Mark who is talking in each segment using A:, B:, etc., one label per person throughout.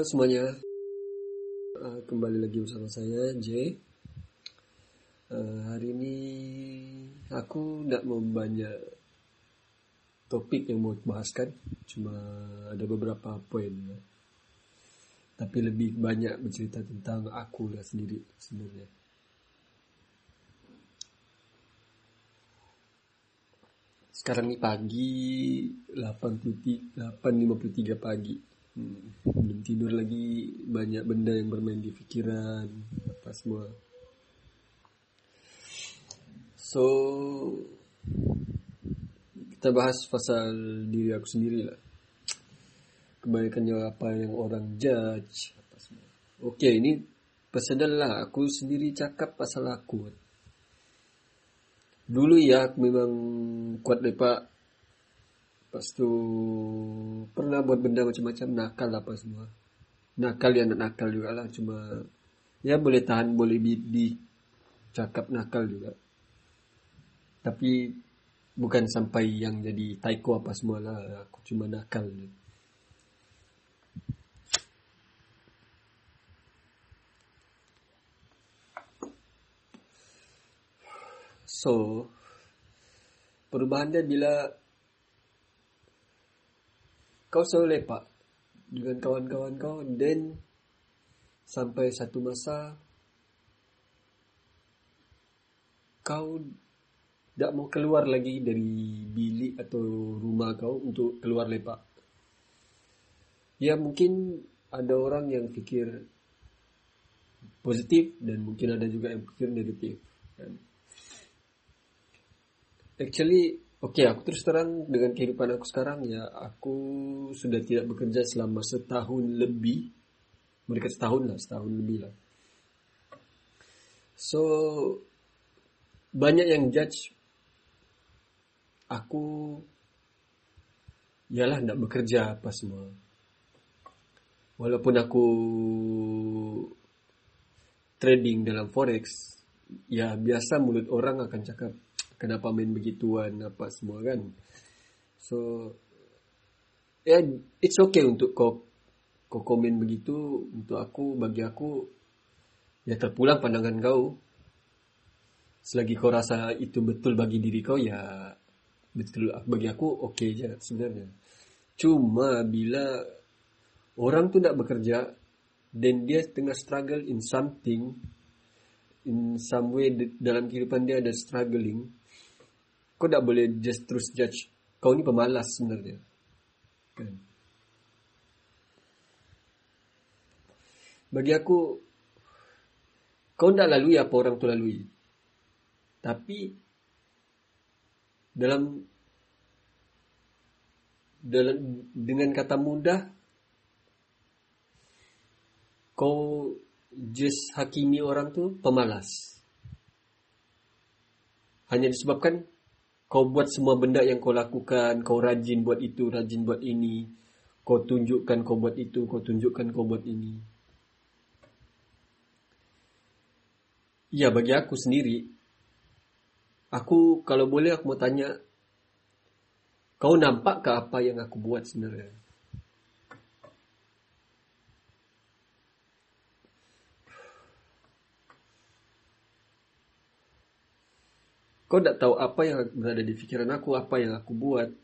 A: Halo semuanya, uh, kembali lagi bersama saya J. Uh, hari ini aku mau banyak topik yang mau bahaskan, cuma ada beberapa poin. Tapi lebih banyak bercerita tentang aku lah sendiri sebenarnya. Sekarang ni pagi 8.53 8.53 pagi. Hmm, belum tidur lagi banyak benda yang bermain di fikiran apa semua. So kita bahas pasal diri aku sendiri lah. Kebanyakannya apa yang orang judge apa semua. Okay ini personal lah aku sendiri cakap pasal aku. Dulu ya aku memang kuat lepak. Lepas tu pernah buat benda macam-macam nakal apa semua. Nakal ya nak nakal juga lah. Cuma ya boleh tahan boleh di, di cakap nakal juga. Tapi bukan sampai yang jadi taiko apa semua lah. Aku cuma nakal je. So, perubahan dia bila kau selalu lepak dengan kawan-kawan kau then sampai satu masa kau tak mau keluar lagi dari bilik atau rumah kau untuk keluar lepak. Ya mungkin ada orang yang fikir positif dan mungkin ada juga yang fikir negatif. Kan? Actually, okay, aku terus terang dengan kehidupan aku sekarang ya, aku sudah tidak bekerja selama setahun lebih. Mereka setahun lah, setahun lebih lah. So, banyak yang judge aku ialah nak bekerja apa semua. Walaupun aku trading dalam forex, ya biasa mulut orang akan cakap, kenapa main begituan apa semua kan. So yeah, it's okay untuk kau kau komen begitu. Untuk aku bagi aku ya terpulang pandangan kau. Selagi kau rasa itu betul bagi diri kau ya betul. Bagi aku okay je sebenarnya. Cuma bila orang tu tak bekerja dan dia tengah struggle in something in some way dalam kehidupan dia ada struggling kau tak boleh just terus judge kau ni pemalas sebenarnya. Kan? Bagi aku kau tak lalui apa orang tu lalui. Tapi dalam dalam dengan kata mudah kau just hakimi orang tu pemalas. Hanya disebabkan kau buat semua benda yang kau lakukan, kau rajin buat itu, rajin buat ini. Kau tunjukkan kau buat itu, kau tunjukkan kau buat ini. Ya, bagi aku sendiri, aku kalau boleh aku mau tanya, kau nampak ke apa yang aku buat sebenarnya? Kau tak tahu apa yang berada di fikiran aku, apa yang aku buat.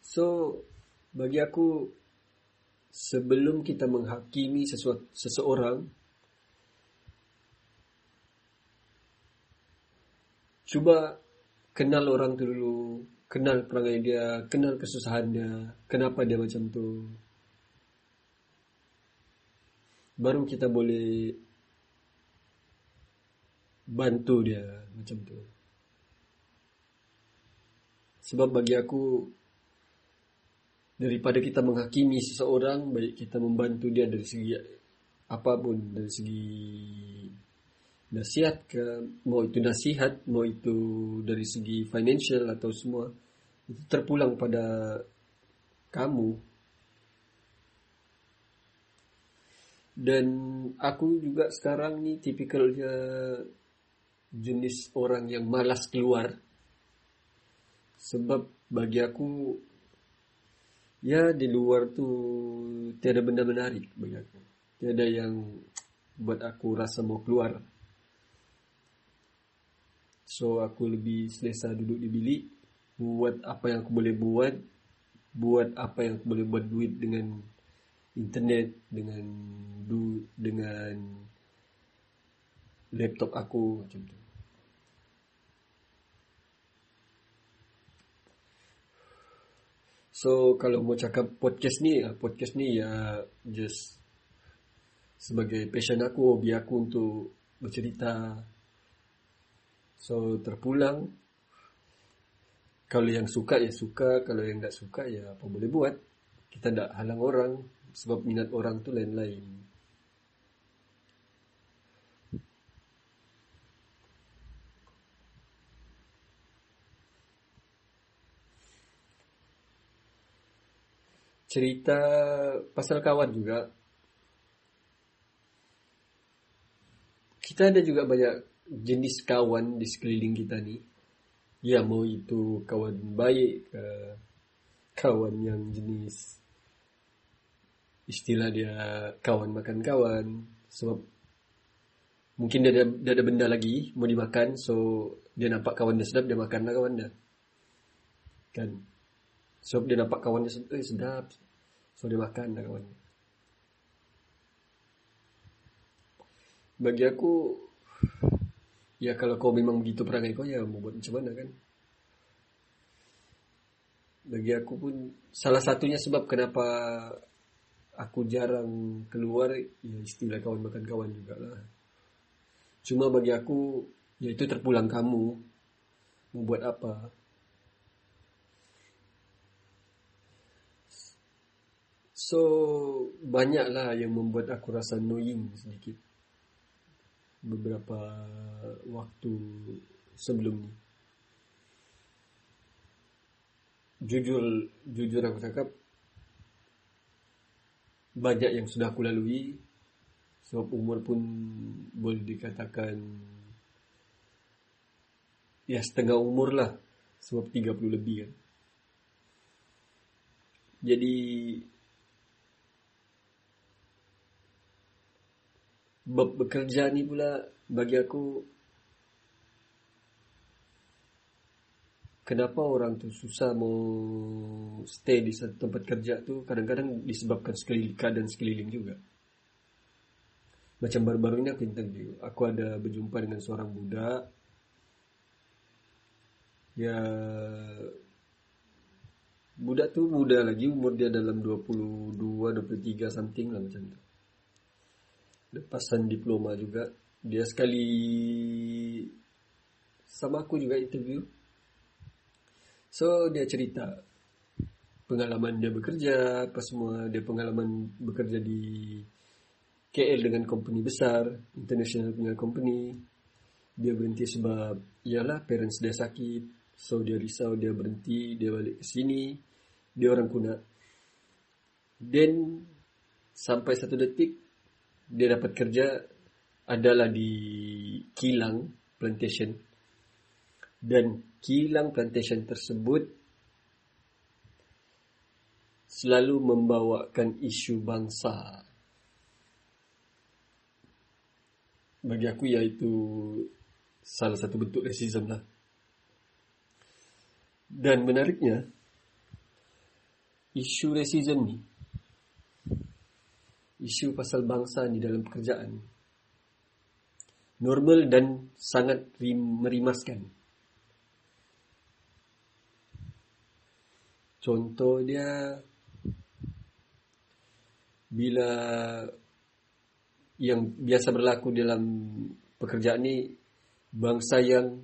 A: So, bagi aku, sebelum kita menghakimi sesuatu, seseorang, cuba kenal orang tu dulu, kenal perangai dia, kenal kesusahannya, kenapa dia macam tu baru kita boleh bantu dia macam tu. Sebab bagi aku daripada kita menghakimi seseorang baik kita membantu dia dari segi apapun dari segi nasihat ke mau itu nasihat mau itu dari segi financial atau semua itu terpulang pada kamu Dan aku juga sekarang ni tipikalnya jenis orang yang malas keluar. Sebab bagi aku ya di luar tu tiada benda menarik bagi aku. Tiada yang buat aku rasa mau keluar. So aku lebih selesa duduk di bilik buat apa yang aku boleh buat, buat apa yang aku boleh buat duit dengan internet, dengan du dengan laptop aku macam tu. So kalau mau cakap podcast ni, ah, podcast ni ya just sebagai passion aku, hobi aku untuk bercerita. So terpulang kalau yang suka ya suka, kalau yang tak suka ya apa boleh buat. Kita tak halang orang sebab minat orang tu lain-lain. cerita pasal kawan juga. Kita ada juga banyak jenis kawan di sekeliling kita ni. Ya mau itu kawan baik ke kawan yang jenis istilah dia kawan makan kawan sebab mungkin dia ada, dia ada benda lagi mau dimakan so dia nampak kawan dia sedap dia makanlah kawan dia kan sebab dia nampak kawan dia sedap, eh, sedap. So dia makan dah kawan. Bagi aku, ya kalau kau memang begitu perangai kau, ya mau buat macam mana kan? Bagi aku pun, salah satunya sebab kenapa aku jarang keluar, ya istilah kawan makan kawan juga lah. Cuma bagi aku, ya itu terpulang kamu. Mau buat apa? So banyaklah yang membuat aku rasa annoying sedikit beberapa waktu sebelum ni. Jujur, jujur aku cakap banyak yang sudah aku lalui sebab umur pun boleh dikatakan ya setengah umur lah sebab 30 lebih kan. Jadi bekerja ni pula bagi aku kenapa orang tu susah mau stay di satu tempat kerja tu? Kadang-kadang disebabkan sekeliling dan sekeliling juga. Macam baru-baru ini aku interview, aku ada berjumpa dengan seorang budak. Ya budak tu muda lagi. Umur dia dalam 22 23 something lah macam tu. Lepasan diploma juga. Dia sekali sama aku juga interview so dia cerita pengalaman dia bekerja apa semua dia pengalaman bekerja di KL dengan company besar international punya company. Dia berhenti sebab ialah parents dia sakit. So dia risau dia berhenti dia balik ke sini. Dia orang kuna then sampai satu detik dia dapat kerja adalah di kilang plantation dan kilang plantation tersebut selalu membawakan isu bangsa bagi aku iaitu salah satu bentuk rasism lah dan menariknya isu rasism ni isu pasal bangsa di dalam pekerjaan normal dan sangat merimaskan. Contoh dia bila yang biasa berlaku dalam pekerjaan ni bangsa yang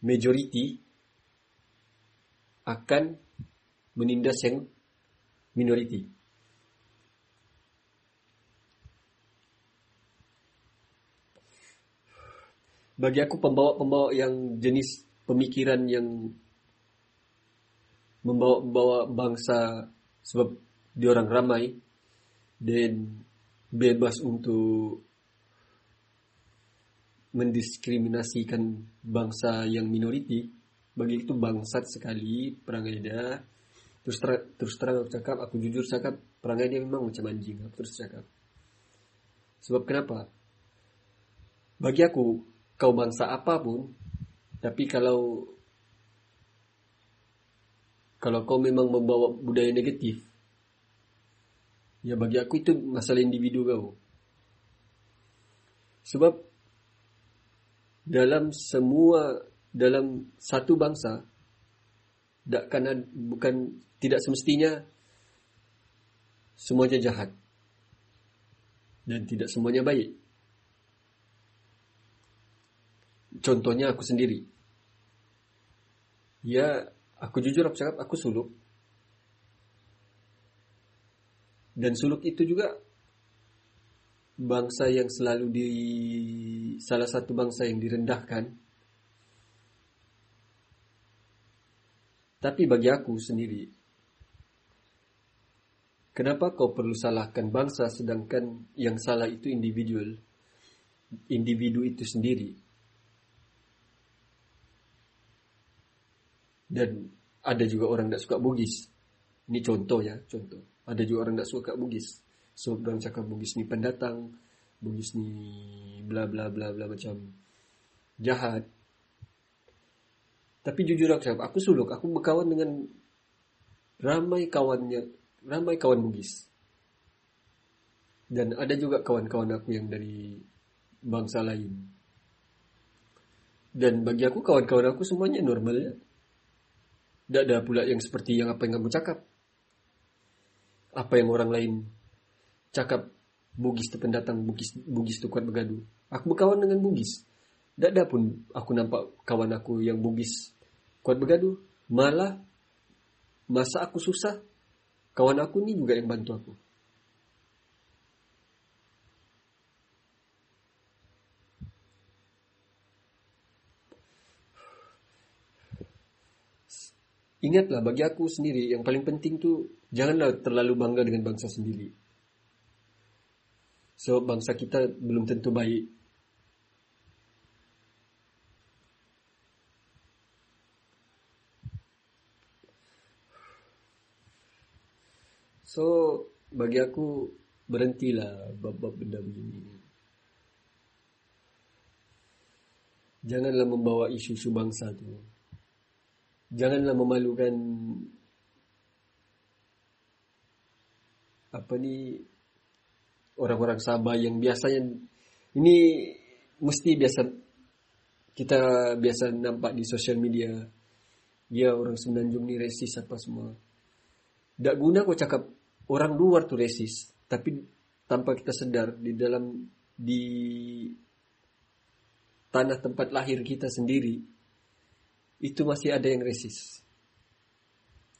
A: majoriti akan menindas yang minoriti. bagi aku pembawa-pembawa yang jenis pemikiran yang membawa-bawa bangsa sebab dia orang ramai. Dan bebas untuk mendiskriminasikan bangsa yang minoriti. Bagi itu bangsat sekali perangai dia. Terus ter, terus terang aku cakap aku jujur cakap perangai dia memang macam anjing aku terus cakap. Sebab kenapa? Bagi aku kau bangsa apa pun tapi kalau kalau kau memang membawa budaya negatif ya bagi aku itu masalah individu kau sebab dalam semua dalam satu bangsa tak kan bukan tidak semestinya semuanya jahat dan tidak semuanya baik. Contohnya aku sendiri. Ya, aku jujur aku cakap aku suluk. Dan suluk itu juga bangsa yang selalu di salah satu bangsa yang direndahkan. Tapi bagi aku sendiri, kenapa kau perlu salahkan bangsa sedangkan yang salah itu individual, individu itu sendiri? Dan ada juga orang tak suka Bugis. Ini contoh ya, contoh. Ada juga orang tak suka Bugis. So orang cakap Bugis ni pendatang, Bugis ni bla bla bla bla macam jahat. Tapi jujur aku cakap, aku suluk, aku berkawan dengan ramai kawannya, ramai kawan Bugis. Dan ada juga kawan-kawan aku yang dari bangsa lain. Dan bagi aku kawan-kawan aku semuanya normal ya. Tak ada pula yang seperti yang apa yang kamu cakap. Apa yang orang lain cakap Bugis tu pendatang Bugis Bugis tu kuat bergaduh. Aku berkawan dengan Bugis. Tak ada pun aku nampak kawan aku yang Bugis kuat bergaduh. Malah masa aku susah, kawan aku ni juga yang bantu aku. Ingatlah bagi aku sendiri yang paling penting tu janganlah terlalu bangga dengan bangsa sendiri. So bangsa kita belum tentu baik. So bagi aku berhentilah bab-bab benda begini. Janganlah membawa isu-isu bangsa tu. Janganlah memalukan apa ni orang-orang Sabah yang biasanya ini mesti biasa kita biasa nampak di sosial media dia orang semenanjung ni resis apa semua. Tak guna kau cakap orang luar tu resis, tapi tanpa kita sedar di dalam di tanah tempat lahir kita sendiri itu masih ada yang resis.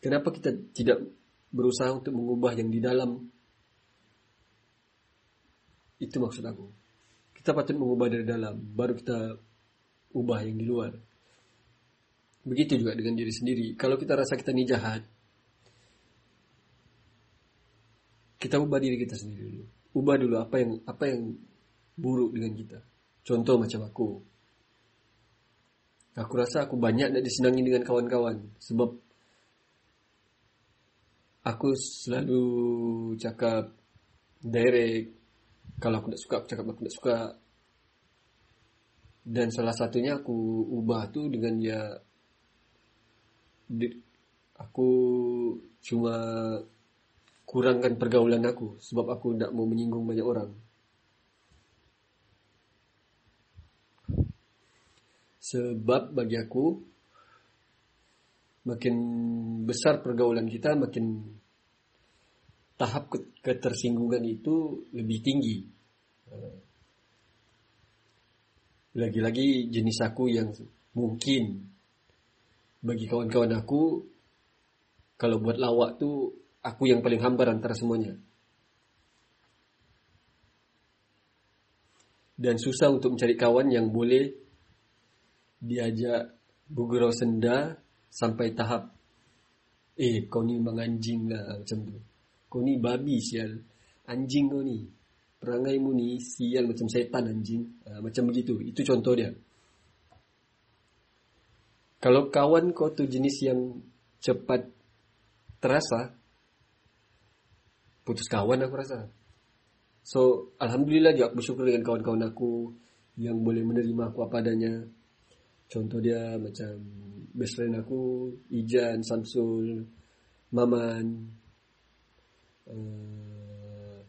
A: Kenapa kita tidak berusaha untuk mengubah yang di dalam itu maksud aku. Kita patut mengubah dari dalam, baru kita ubah yang di luar. Begitu juga dengan diri sendiri. Kalau kita rasa kita ni jahat, kita ubah diri kita sendiri dulu. Ubah dulu apa yang apa yang buruk dengan kita. Contoh macam aku. Aku rasa aku banyak nak disenangi dengan kawan-kawan. Sebab aku selalu cakap direct kalau aku tak suka aku cakap aku tak suka. Dan salah satunya aku ubah tu dengan dia aku cuma kurangkan pergaulan aku sebab aku tak mau menyinggung banyak orang sebab bagi aku makin besar pergaulan kita makin tahap ketersinggungan itu lebih tinggi. Lagi-lagi jenis aku yang mungkin bagi kawan-kawan aku kalau buat lawak tu aku yang paling hambar antara semuanya. Dan susah untuk mencari kawan yang boleh diajak bergurau senda sampai tahap eh kau ni memang anjing lah macam tu. Kau ni babi sial. Anjing kau ni. Perangaimu ni sial macam setan anjing. Uh, macam begitu. Itu contoh dia. Kalau kawan kau tu jenis yang cepat terasa, putus kawan aku rasa. So, Alhamdulillah juga aku bersyukur dengan kawan-kawan aku yang boleh menerima aku apa adanya. Contoh dia macam best friend aku, Ijan, Samsul, Maman, uh,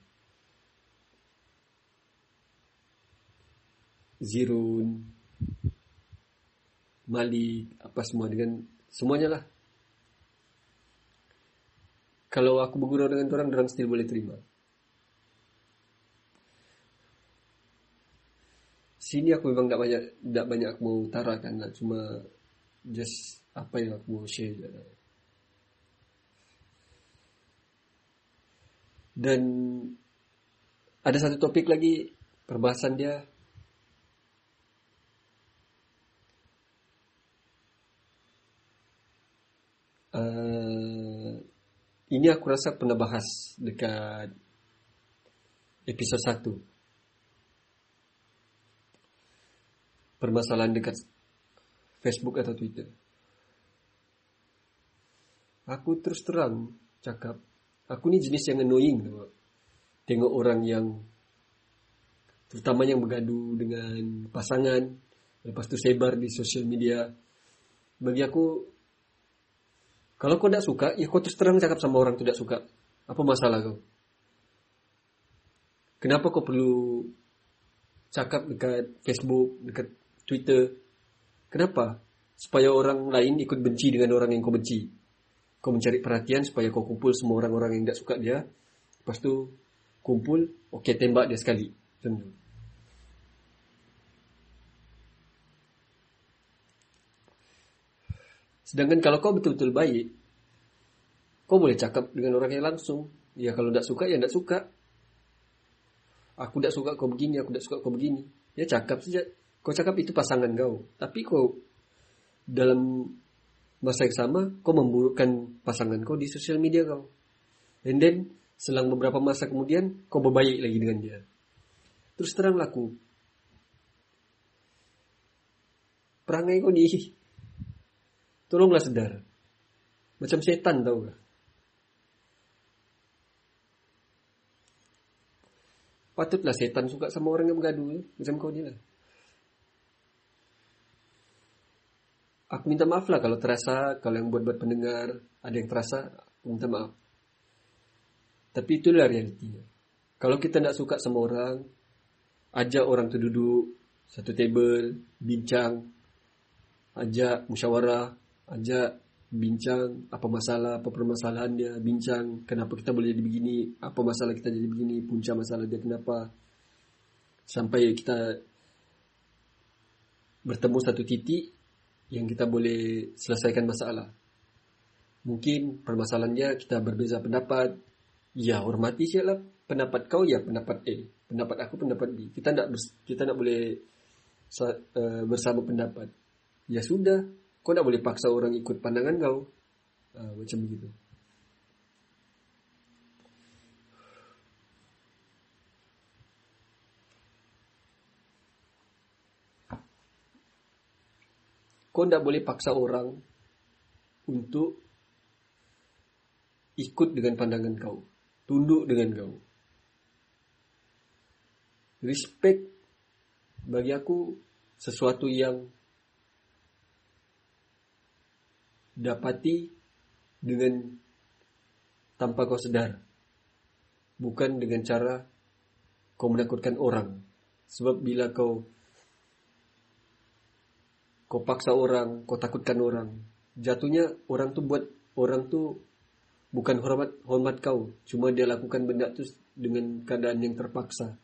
A: Zirun, Malik, apa semua dengan semuanya lah. Kalau aku bergurau dengan orang, orang still boleh terima. Sini aku memang tak banyak tak banyak aku mau utarakan lah. Cuma just apa yang aku mau share je lah. Dan ada satu topik lagi perbahasan dia uh, ini aku rasa pernah bahas dekat episod 1 permasalahan dekat Facebook atau Twitter aku terus terang cakap Aku ni jenis yang annoying tu. Tengok orang yang terutama yang bergaduh dengan pasangan lepas tu sebar di sosial media. Bagi aku kalau kau tak suka, ya kau terus terang cakap sama orang tu tak suka. Apa masalah kau? Kenapa kau perlu cakap dekat Facebook, dekat Twitter? Kenapa? Supaya orang lain ikut benci dengan orang yang kau benci kau mencari perhatian supaya kau kumpul semua orang-orang yang tak suka dia. Lepas tu kumpul, okey tembak dia sekali. Macam tu. Sedangkan kalau kau betul-betul baik, kau boleh cakap dengan orang yang langsung. Ya kalau tak suka, ya tak suka. Aku tak suka kau begini, aku tak suka kau begini. Ya cakap saja. Kau cakap itu pasangan kau. Tapi kau dalam masa yang sama kau memburukkan pasangan kau di sosial media kau. And then selang beberapa masa kemudian kau berbaik lagi dengan dia. Terus terang laku. Perangai kau ni tolonglah sedar. Macam setan tau gak. Patutlah setan suka sama orang yang bergaduh. Macam kau ni lah. Aku minta maaf lah kalau terasa kalau yang buat-buat pendengar ada yang terasa aku minta maaf. Tapi itulah realitinya kalau kita tidak suka sama orang ajak orang tu duduk satu table bincang ajak musyawarah ajak bincang apa masalah apa permasalahan dia bincang kenapa kita boleh jadi begini apa masalah kita jadi begini punca masalah dia kenapa. Sampai kita bertemu satu titik yang kita boleh selesaikan masalah. Mungkin permasalahannya kita berbeza pendapat. Ya, hormati sialah pendapat kau ya pendapat A. Pendapat aku pendapat B. Kita tak kita tak boleh uh, bersama pendapat. Ya sudah, kau tak boleh paksa orang ikut pandangan kau. Uh, macam begitu. Kau tidak boleh paksa orang untuk ikut dengan pandangan kau. Tunduk dengan kau. Respect bagi aku sesuatu yang dapati dengan tanpa kau sedar. Bukan dengan cara kau menakutkan orang. Sebab bila kau kau paksa orang, kau takutkan orang. Jatuhnya orang tu buat orang tu bukan hormat hormat kau, cuma dia lakukan benda tu dengan keadaan yang terpaksa.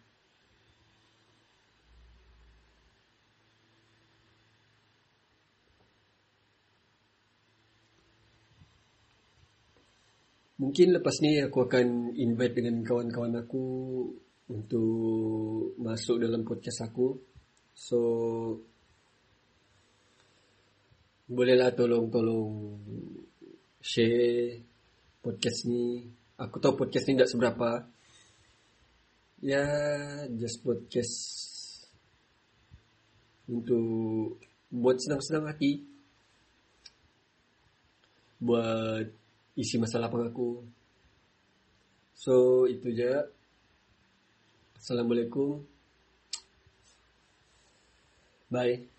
A: Mungkin lepas ni aku akan invite dengan kawan-kawan aku untuk masuk dalam podcast aku. So bolehlah tolong-tolong share podcast ni. Aku tahu podcast ni tak seberapa. ya just podcast untuk buat senang-senang hati. Buat isi masalah pengaku so itu je. Assalamualaikum. Bye